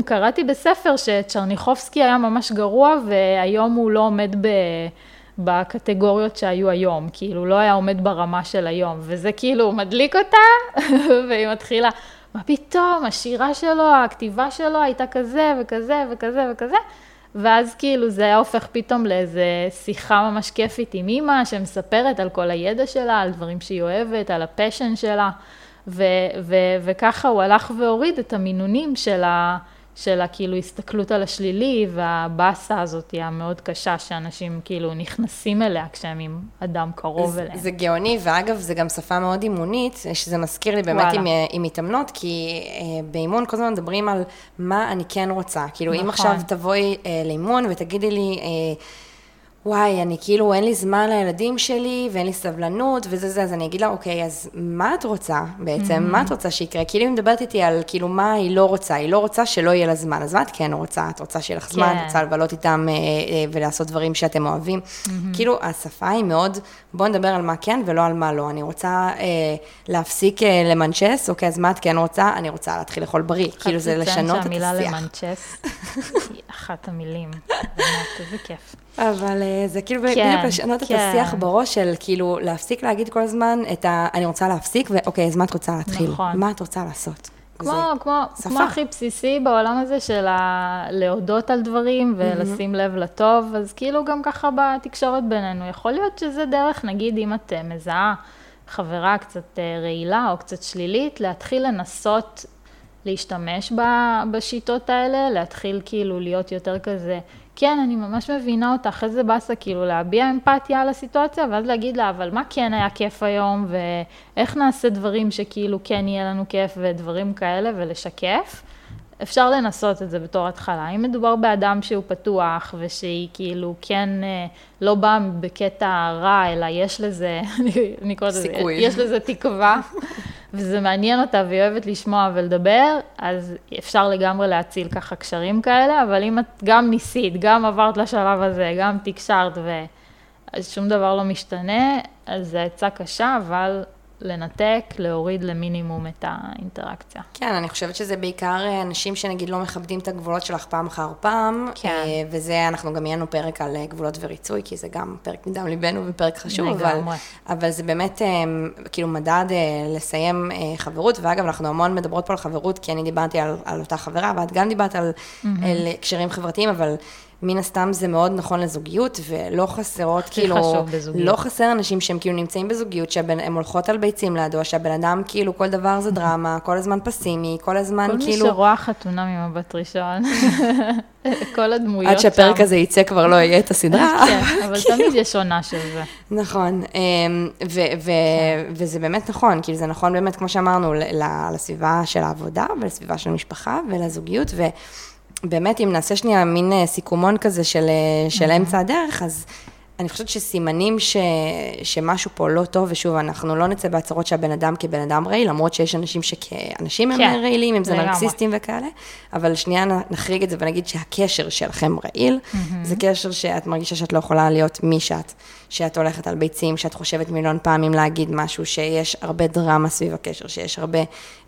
קראתי בספר שצ'רניחובסקי היה ממש גרוע והיום הוא לא עומד ב... בקטגוריות שהיו היום, כאילו לא היה עומד ברמה של היום, וזה כאילו מדליק אותה, (laughs) והיא מתחילה, מה פתאום, השירה שלו, הכתיבה שלו הייתה כזה וכזה וכזה וכזה, ואז כאילו זה היה הופך פתאום לאיזה שיחה ממש כיפית עם אימא, שמספרת על כל הידע שלה, על דברים שהיא אוהבת, על הפשן שלה, ו- ו- וככה הוא הלך והוריד את המינונים של ה... של הכאילו הסתכלות על השלילי והבאסה הזאת המאוד קשה שאנשים כאילו נכנסים אליה כשהם עם אדם קרוב זה, אליהם. זה גאוני, ואגב, זה גם שפה מאוד אימונית, שזה מזכיר לי באמת וואלה. עם, אה, עם מתאמנות, כי אה, באימון כל הזמן מדברים על מה אני כן רוצה. כאילו, נכון. אם עכשיו תבואי אה, לאימון ותגידי לי, אה, וואי, אני כאילו, אין לי זמן לילדים שלי, ואין לי סבלנות, וזה זה, אז אני אגיד לה, אוקיי, אז מה את רוצה בעצם? Mm-hmm. מה את רוצה שיקרה? כאילו, היא מדברת איתי על, כאילו, מה היא לא רוצה, היא לא רוצה שלא יהיה לה זמן, אז מה את כן רוצה? את רוצה שיהיה לך זמן, כן. את רוצה לבלות איתם אה, אה, ולעשות דברים שאתם אוהבים. כאילו, השפה היא מאוד, בואו נדבר על מה כן ולא על מה לא. אני רוצה אה, להפסיק אה, למנצ'ס, אוקיי, אז מה את כן רוצה? אני רוצה להתחיל לאכול בריא. כאילו, זה לשנות את שהמילה השיח. למנצ'ס היא אחת המילים, (laughs) באמת, איזה כיף. אבל אה, זה כאילו כן, בדיוק לשנות את כן. השיח בראש של כאילו להפסיק להגיד כל הזמן את ה... אני רוצה להפסיק, ואוקיי, אז מה את רוצה להתחיל? נכון. מה את רוצה לעשות? כמו, כמו, שפה. כמו הכי בסיסי בעולם הזה של ה... להודות על דברים ולשים לב לטוב, אז כאילו גם ככה בתקשורת בינינו, יכול להיות שזה דרך, נגיד אם את אה, מזהה חברה קצת אה, רעילה או קצת שלילית, להתחיל לנסות להשתמש ב- בשיטות האלה, להתחיל כאילו להיות יותר כזה, כן, אני ממש מבינה אותך, איזה באסה, כאילו להביע אמפתיה על הסיטואציה, ואז להגיד לה, אבל מה כן היה כיף היום, ואיך נעשה דברים שכאילו כן יהיה לנו כיף ודברים כאלה, ולשקף. אפשר לנסות את זה בתור התחלה. אם מדובר באדם שהוא פתוח ושהיא כאילו כן אה, לא באה בקטע רע, אלא יש לזה, (laughs) אני קוראת לזה, יש לזה תקווה, (laughs) וזה מעניין אותה והיא אוהבת לשמוע ולדבר, אז אפשר לגמרי להציל ככה קשרים כאלה, אבל אם את גם ניסית, גם עברת לשלב הזה, גם תקשרת ושום דבר לא משתנה, אז זו עצה קשה, אבל לנתק, להוריד למינימום את האינטראקציה. כן, אני חושבת שזה בעיקר אה, אנשים שנגיד לא מכבדים את הגבולות שלך פעם אחר פעם, כן. אה, וזה, אנחנו גם יהיה פרק על אה, גבולות וריצוי, כי זה גם פרק מדם ליבנו ופרק חשוב, אבל, אבל זה באמת כאילו מדד לסיים חברות, ואגב, אנחנו המון מדברות פה על חברות, כי אני דיברתי על, על אותה חברה, ואת גם דיברת על, mm-hmm. על קשרים חברתיים, אבל... מן הסתם זה מאוד נכון לזוגיות, ולא חסרות, כאילו. לא חסר אנשים שהם כאילו נמצאים בזוגיות, שהן הולכות על ביצים לידו, שהבן אדם כאילו כל דבר זה דרמה, כל הזמן פסימי, כל הזמן כל כאילו... כל מי שרואה חתונה ממבט ראשון, (laughs) כל הדמויות שם. עד שהפרק הזה יצא כבר לא יהיה את הסדרה. (laughs) כן, אבל (laughs) תמיד יש עונה של זה. נכון, אמ, כן. וזה באמת נכון, כאילו זה נכון באמת, כמו שאמרנו, לסביבה של העבודה, ולסביבה של המשפחה, ולזוגיות, ו... באמת, אם נעשה שנייה מין אה, סיכומון כזה של, אה, של. אמצע הדרך, אז אני חושבת שסימנים ש, שמשהו פה לא טוב, ושוב, אנחנו לא נצא בהצהרות שהבן אדם כבן אדם רעיל, למרות שיש אנשים שכאנשים כן, הם רעילים, אם זה נרקסיסטים וכאלה, אבל שנייה נחריג את זה ונגיד שהקשר שלכם רעיל, mm-hmm. זה קשר שאת מרגישה שאת לא יכולה להיות מי שאת, שאת הולכת על ביצים, שאת חושבת מיליון פעמים להגיד משהו, שיש הרבה דרמה סביב הקשר, שיש הרבה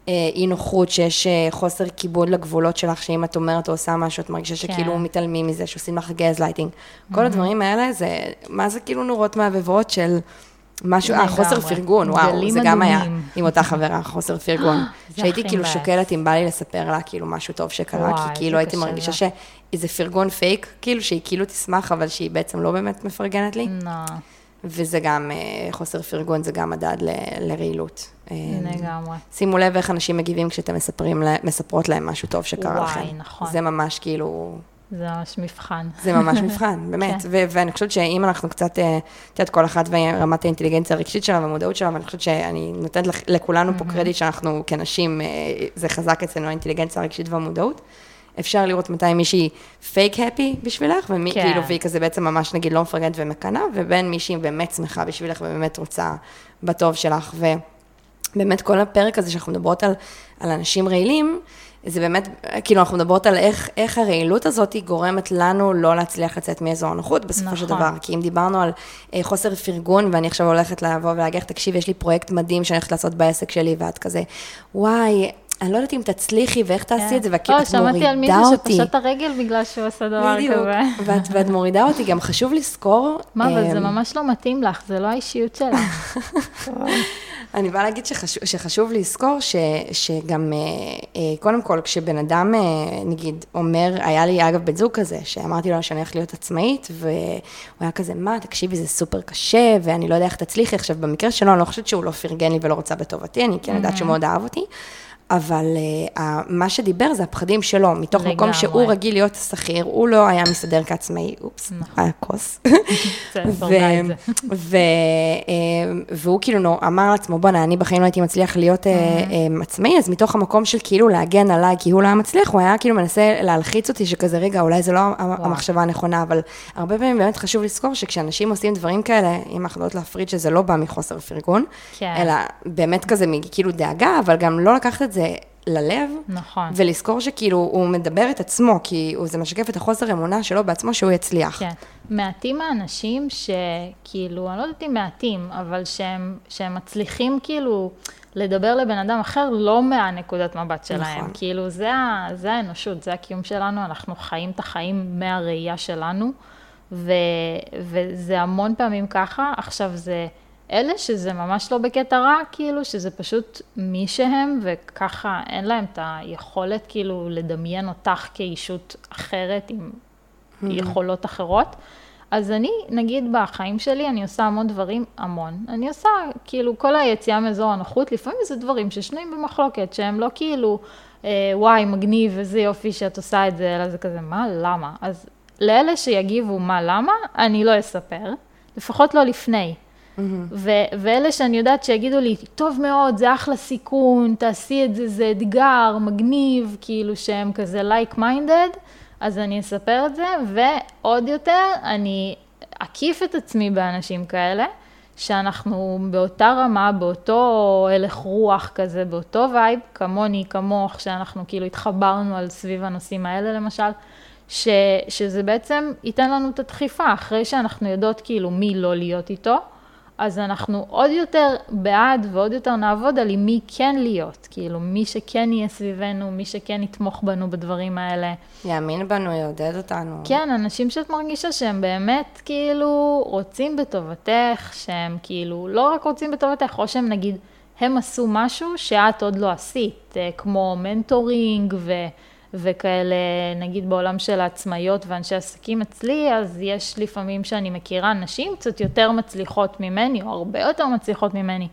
אי נוחות, שיש אה, חוסר כיבוד לגבולות שלך, שאם את אומרת או עושה משהו, את מרגישה כן. שכאילו מתעלמים מזה, שעושים לך gaslighting. Mm-hmm. כל הדברים האלה, זה, מה זה כאילו נורות מהבהבות של משהו, אה, חוסר פרגון, וואו, זה גם היה עם אותה חברה, חוסר פרגון. שהייתי כאילו שוקלת אם בא לי לספר לה כאילו משהו טוב שקרה, כי כאילו הייתי מרגישה שאיזה פרגון פייק, כאילו שהיא כאילו תשמח, אבל שהיא בעצם לא באמת מפרגנת לי. וזה גם, אה, חוסר פרגון זה גם מדד ל, לרעילות. אה, לגמרי. שימו לב איך אנשים מגיבים כשאתם מספרים, מספרות להם משהו טוב שקרה וואי, לכם. וואי, נכון. זה ממש כאילו... זה ממש מבחן. זה ממש מבחן, (laughs) באמת. כן. ואני חושבת שאם אנחנו קצת, אה, את יודעת, כל אחת ורמת האינטליגנציה הרגשית שלה והמודעות שלה, ואני חושבת שאני נותנת לכולנו פה קרדיט שאנחנו כנשים, זה חזק אצלנו האינטליגנציה הרגשית והמודעות. אפשר לראות מתי מישהי פייק הפי בשבילך, ומי, כן. כאילו, והיא כזה בעצם ממש נגיד לא מפרגנת ומקנאה, ובין מישהי באמת שמחה בשבילך ובאמת רוצה בטוב שלך. ובאמת כל הפרק הזה שאנחנו מדברות על, על אנשים רעילים, זה באמת, כאילו, אנחנו מדברות על איך, איך הרעילות הזאת גורמת לנו לא להצליח לצאת מאזור הנוחות בסופו נכון. של דבר. כי אם דיברנו על אה, חוסר פרגון, ואני עכשיו הולכת לבוא ולהגיד לך, תקשיב, יש לי פרויקט מדהים שאני הולכת לעשות בעסק שלי, ואת כזה, וואי, אני לא יודעת אם תצליחי ואיך תעשי כן. את זה, וכאילו את מורידה אותי. לא, שמעתי על מישהו שפשט הרגל בגלל שהוא עשה דבר כזה. בדיוק, ואת מורידה אותי, גם חשוב לזכור. מה, אבל זה אמ, ממש לא מתאים לך, זה לא האישיות שלך. (laughs) אני באה להגיד שחשוב, שחשוב לזכור ש, שגם, אה, אה, קודם כל, כשבן אדם, אה, נגיד, אומר, היה לי אגב בן זוג כזה, שאמרתי לו שאני הולכת להיות עצמאית, והוא היה כזה, מה, תקשיבי, זה סופר קשה, ואני לא יודע איך תצליחי. עכשיו, במקרה שלו, אני לא חושבת שהוא לא פרגן לי ולא רוצה בטובתי, אני כן יודעת שהוא מאוד אהב אותי. אבל uh, מה שדיבר זה הפחדים שלו, מתוך לגמרי. מקום שהוא רגיל להיות שכיר, הוא לא היה מסתדר כעצמאי, אופס, נכון. היה כוס. (laughs) אה, והוא כאילו אמר לעצמו, בואנה, אני בחיים לא הייתי מצליח להיות uh, עצמאי, אז מתוך המקום של כאילו להגן עליי, כי הוא לא היה מצליח, הוא היה כאילו מנסה להלחיץ אותי, שכזה, רגע, אולי זה לא. המחשבה הנכונה, אבל הרבה פעמים באמת חשוב לזכור שכשאנשים עושים דברים כאלה, אם אנחנו יודעות להפריד שזה לא בא מחוסר פרגון, כן. אלא באמת כזה מכאילו דאגה, אבל גם לא לקחת את זה ללב, נכון. ולזכור שכאילו הוא מדבר את עצמו, כי זה משקף את החוסר אמונה שלו בעצמו שהוא יצליח. כן. מעטים האנשים שכאילו, אני לא יודעת אם מעטים, אבל שהם, שהם מצליחים כאילו לדבר לבן אדם אחר לא מהנקודת מבט שלהם. נכון. כאילו, זה, זה האנושות, זה הקיום שלנו, אנחנו חיים את החיים מהראייה שלנו, ו, וזה המון פעמים ככה. עכשיו זה... אלה שזה ממש לא בקטע רע, כאילו, שזה פשוט מי שהם, וככה אין להם את היכולת כאילו לדמיין אותך כאישות אחרת עם mm-hmm. יכולות אחרות. אז אני, נגיד בחיים שלי, אני עושה המון דברים, המון. אני עושה, כאילו, כל היציאה מאזור הנוחות, לפעמים זה דברים ששנויים במחלוקת, שהם לא כאילו, אה, וואי, מגניב, איזה יופי שאת עושה את זה, אלא זה כזה, מה, למה? אז לאלה שיגיבו מה, למה, אני לא אספר, לפחות לא לפני. ו- ואלה שאני יודעת שיגידו לי, טוב מאוד, זה אחלה סיכון, תעשי את זה, זה אתגר, מגניב, כאילו שהם כזה like minded, אז אני אספר את זה, ועוד יותר, אני אקיף את עצמי באנשים כאלה, שאנחנו באותה רמה, באותו הלך רוח כזה, באותו vibe, כמוני, כמוך, שאנחנו כאילו התחברנו על סביב הנושאים האלה למשל, ש, שזה בעצם ייתן לנו את הדחיפה, אחרי שאנחנו יודעות כאילו מי לא להיות איתו. אז אנחנו עוד יותר בעד ועוד יותר נעבוד על עם מי כן להיות, כאילו מי שכן יהיה סביבנו, מי שכן יתמוך בנו בדברים האלה. יאמין בנו, יעודד אותנו. כן, אנשים שאת מרגישה שהם באמת כאילו רוצים בטובתך, שהם כאילו לא רק רוצים בטובתך, או שהם נגיד, הם עשו משהו שאת עוד לא עשית, אה, כמו מנטורינג ו... וכאלה, נגיד בעולם של העצמאיות ואנשי עסקים אצלי, אז יש לפעמים שאני מכירה נשים קצת יותר מצליחות ממני, או הרבה יותר מצליחות ממני,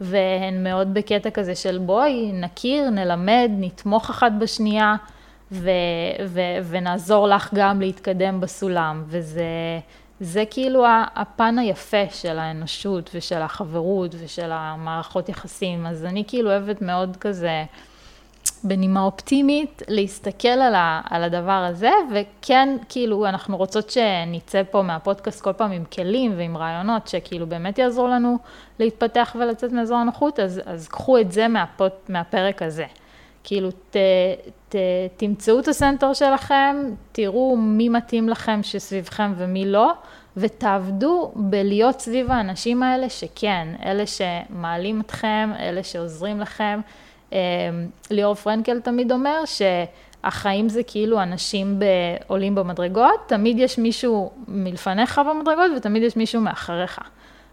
והן מאוד בקטע כזה של בואי, נכיר, נלמד, נתמוך אחת בשנייה, ו- ו- ונעזור לך גם להתקדם בסולם, וזה זה כאילו הפן היפה של האנושות ושל החברות ושל המערכות יחסים, אז אני כאילו אוהבת מאוד כזה, בנימה אופטימית, להסתכל על, ה, על הדבר הזה, וכן, כאילו, אנחנו רוצות שנצא פה מהפודקאסט כל פעם עם כלים ועם רעיונות, שכאילו באמת יעזרו לנו להתפתח ולצאת מאזור הנוחות, אז, אז קחו את זה מהפוד, מהפרק הזה. כאילו, ת, ת, תמצאו את הסנטר שלכם, תראו מי מתאים לכם שסביבכם ומי לא, ותעבדו בלהיות סביב האנשים האלה שכן, אלה שמעלים אתכם, אלה שעוזרים לכם. אמ, ליאור פרנקל תמיד אומר שהחיים זה כאילו אנשים עולים במדרגות, תמיד יש מישהו מלפניך במדרגות ותמיד יש מישהו מאחריך.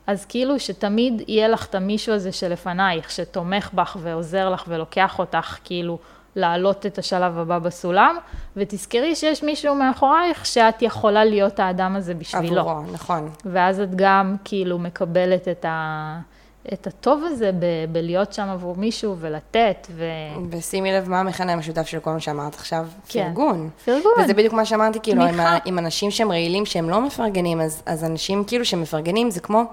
אז כאילו שתמיד יהיה לך את המישהו הזה שלפנייך, שתומך בך ועוזר לך ולוקח אותך כאילו לעלות את השלב הבא בסולם, ותזכרי שיש מישהו מאחורייך שאת יכולה להיות האדם הזה בשבילו. עבורו, נכון. ואז את גם כאילו מקבלת את ה... את הטוב הזה ב- בלהיות שם עבור מישהו ולתת. ו... ושימי לב מה המכנה המשותף של כל מה שאמרת עכשיו, כן. פרגון. פרגון. וזה בדיוק מה שאמרתי, כאילו, עם. ה- עם אנשים שהם רעילים, שהם לא מפרגנים, אז, אז אנשים כאילו שמפרגנים, זה כמו,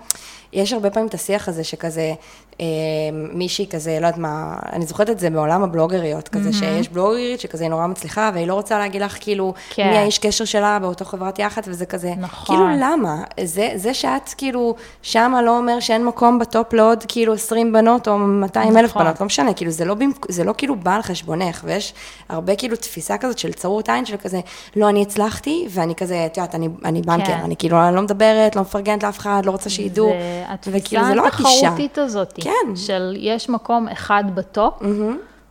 יש הרבה פעמים את השיח הזה שכזה, אה, מישהי כזה, לא יודעת מה, אני זוכרת את זה בעולם הבלוגריות, כזה שיש בלוגרית שכזה היא נורא מצליחה, והיא לא רוצה להגיד לך כאילו, כן. מי האיש קשר שלה באותו חברת יח"צ, וזה כזה, נכון. כאילו למה? זה, זה שאת כאילו שמה לא אומר שאין מקום ב top לעוד כאילו 20 בנות או 200 אלף נכון. בנות, לא משנה, כאילו זה לא, במק... זה לא כאילו בא על חשבונך, ויש הרבה כאילו תפיסה כזאת של צרות עין של כזה, לא, אני הצלחתי, ואני כזה, את יודעת, אני, אני בונקר, כן. אני כאילו אני לא מדברת, לא מפרגנת לאף אחד, לא רוצה שידעו, זה התפיסה לא. התחרותית הזאת, כן. של יש מקום אחד ב top,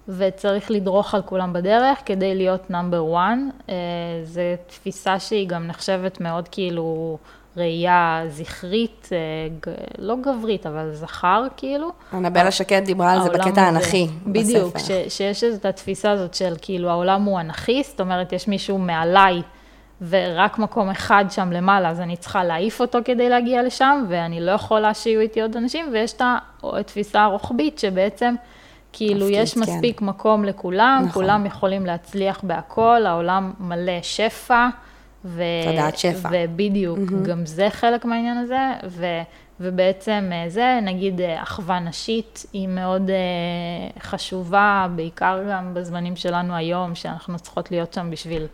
וצריך לדרוך על כולם בדרך כדי להיות number 1. זו תפיסה שהיא גם נחשבת מאוד כאילו ראייה זכרית, אה, לא גברית, אבל זכר כאילו. אנבלה שקד דיברה על זה בקטע האנכי בדיוק, בספר. ש, שיש את התפיסה הזאת של כאילו העולם הוא אנכי, זאת אומרת יש מישהו מעליי ורק מקום אחד שם למעלה, אז אני צריכה להעיף אותו כדי להגיע לשם, ואני לא יכולה שיהיו איתי עוד אנשים, ויש את התפיסה הרוחבית שבעצם כאילו יש כן. מספיק מקום לכולם, נכון. כולם יכולים להצליח בהכל, העולם מלא שפע. ו... תודעת שפע. ובדיוק, mm-hmm. גם זה חלק מהעניין הזה, ו... ובעצם אה, זה, נגיד אה, אחווה נשית, היא מאוד אה, חשובה, בעיקר גם בזמנים שלנו היום, שאנחנו צריכות להיות שם בשביל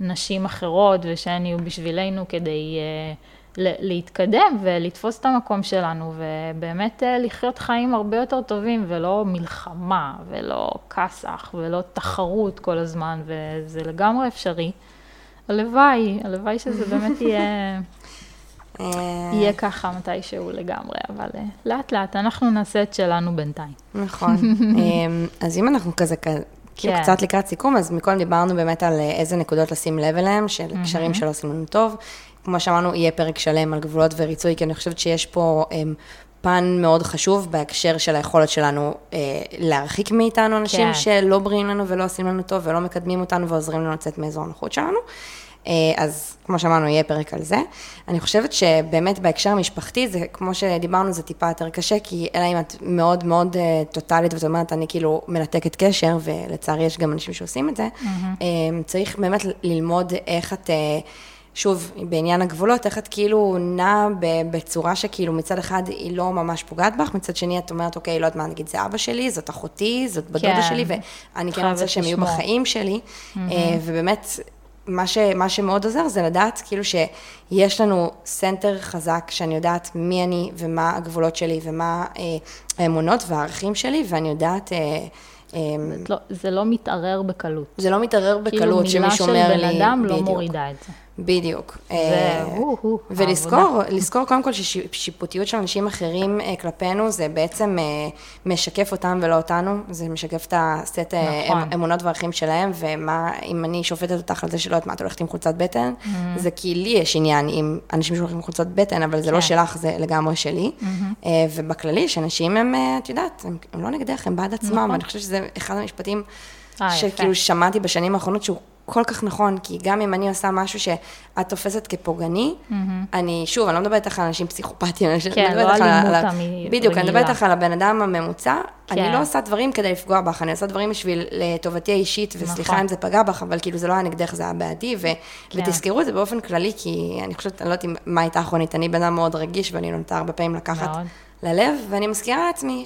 נשים אחרות, ושהן יהיו בשבילנו כדי ל- להתקדם ולתפוס את המקום שלנו, ובאמת אה, לחיות חיים הרבה יותר טובים, ולא מלחמה, ולא כסח, ולא תחרות כל הזמן, וזה לגמרי אפשרי. הלוואי, הלוואי שזה באמת (laughs) יהיה, אה, יהיה ככה מתישהו לגמרי, אבל לאט לאט, אנחנו נעשה את שלנו בינתיים. נכון. (laughs) אמ, אז אם אנחנו כזה, כאילו כן. קצת לקראת סיכום, אז מקודם דיברנו באמת על אה, איזה נקודות לשים לב אליהם, של קשרים שלא עושים לנו טוב. כמו שאמרנו, יהיה פרק שלם על גבולות וריצוי, כי אני חושבת שיש פה אמ, פן מאוד חשוב בהקשר של היכולת שלנו אה, להרחיק מאיתנו אנשים כן. שלא בריאים לנו ולא עושים לנו טוב ולא מקדמים אותנו ועוזרים לנו לצאת מאזור הנוחות שלנו. אה, אז כמו שאמרנו, יהיה פרק על זה. אני חושבת שבאמת בהקשר המשפחתי, זה כמו שדיברנו, זה טיפה יותר קשה, כי אלא אם את מאוד מאוד אה, טוטאלית, ואת אומרת, אני כאילו מנתקת קשר, ולצערי יש גם אנשים שעושים את זה, אה, צריך באמת ללמוד איך את... שוב, בעניין הגבולות, איך את כאילו נעה בצורה שכאילו מצד אחד היא לא ממש פוגעת בך, מצד שני את אומרת, אוקיי, לא יודעת מה, נגיד זה אבא שלי, זאת אחותי, זאת בת דודה כן. שלי, ואני כן רוצה שהם יהיו. בחיים שלי, אה, ובאמת, מה, ש, מה שמאוד עוזר זה לדעת כאילו שיש לנו center חזק, שאני יודעת מי אני ומה הגבולות שלי ומה אה, האמונות והערכים שלי, ואני יודעת, אה, אה, לא, זה לא מתערער בקלות. זה לא מתערער כאילו בקלות מילה שמישהו של אומר בן לי, אדם לא בדיוק. מורידה את זה. בדיוק. אה, ולזכור, לזכור קודם כל ששיפוטיות של אנשים אחרים אה, כלפינו, זה בעצם אה, משקף אותם ולא אותנו, זה משקף את הסט נכון. אמ- אמונות וערכים שלהם, ומה, אם אני שופטת אותך על זה שלא יודעת מה, את הולכת עם חולצת בטן, זה כי לי יש עניין עם אנשים שהולכים עם חולצת בטן, אבל זה לא כן. שלך, זה לגמרי שלי. אה, ובכללי, שאנשים הם, את יודעת, הם הם לא נגדך, הם בעד עצמם, נכון. ואני חושבת שזה אחד המשפטים. שכאילו שמעתי בשנים האחרונות שהוא כל כך נכון, כי גם אם אני עושה משהו שאת תופסת כפוגעני, אני, שוב, אני לא מדברת איתך על אנשים פסיכופטיים, אני כן, מדברת לא איתך אלימות על ה- המ- בדיוק, אני. מדברת איתך על הבן אדם הממוצע, כן. אני לא עושה דברים כדי לפגוע בך, אני עושה דברים בשביל לטובתי האישית, וסליחה נכון. אם זה פגע בך, אבל כאילו זה לא היה נגדך, זה היה בעדי, ו- כן. ותזכרו את זה באופן כללי, כי אני חושבת, אני לא יודעת מה הייתה אחרונית, אני בן אדם מאוד רגיש, ואני נוטה הרבה פעמים לקחת מאוד. ללב, ואני מזכירה לעצמי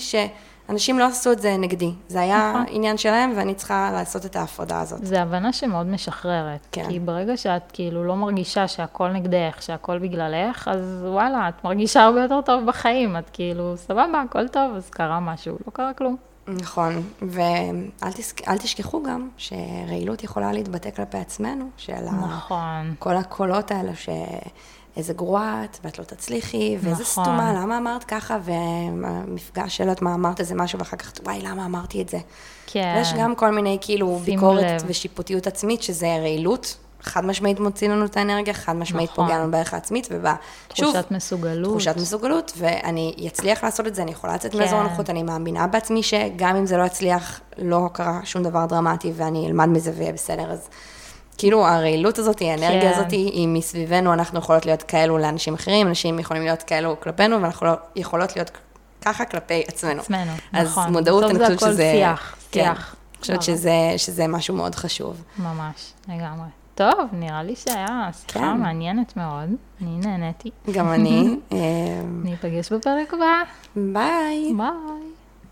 שאנשים לא עשו את זה נגדי, זה היה נכון. עניין שלהם, ואני צריכה לעשות את ההפרדה הזאת. זה הבנה שמאוד משחררת. כן. כי ברגע שאת כאילו לא מרגישה שהכל נגדך, שהכל בגללך, אז וואלה, את מרגישה הרבה יותר טוב בחיים. את כאילו, סבבה, הכל טוב, אז קרה משהו, לא קרה כלום. נכון, ואל תסק... תשכחו גם שרעילות יכולה להתבטא כלפי עצמנו, של. נכון. כל הקולות האלה ש... איזה גרועה את, ואת לא תצליחי, ואיזה נכון. סתומה, למה אמרת ככה, והמפגש של את מה אמרת איזה משהו, ואחר כך, וואי, למה אמרתי את זה? כן. יש גם כל מיני כאילו ביקורת לב. ושיפוטיות עצמית, שזה רעילות, חד משמעית מוציא לנו את האנרגיה, חד משמעית נכון. פוגע לנו בערך העצמית, וב... שוב, תחושת מסוגלות. תחושת מסוגלות, ואני אצליח לעשות את זה, אני יכולה לצאת כן. מאזור הנוחות, אני מאמינה בעצמי שגם אם זה לא יצליח, לא קרה שום דבר דרמטי, ואני אלמד מזה ויהיה בסדר, אז כאילו הרעילות הזאת, האנרגיה כן. הזאת, היא מסביבנו, אנחנו יכולות להיות כאלו לאנשים אחרים, אנשים יכולים להיות כאלו כלפינו, ואנחנו לא יכולות להיות ככה כלפי עצמנו. עצמנו, אז נכון. מודעות, בסוף אני זה חושבת הכל שזה... שיח, כן, שיח. אני חושבת. שזה, שזה משהו מאוד חשוב. ממש, לגמרי. טוב, נראה לי שהיה שיחה כן. מעניינת מאוד. אני נהניתי. גם אני. (laughs) אה, ניפגש בפרק הבא. ביי. ביי.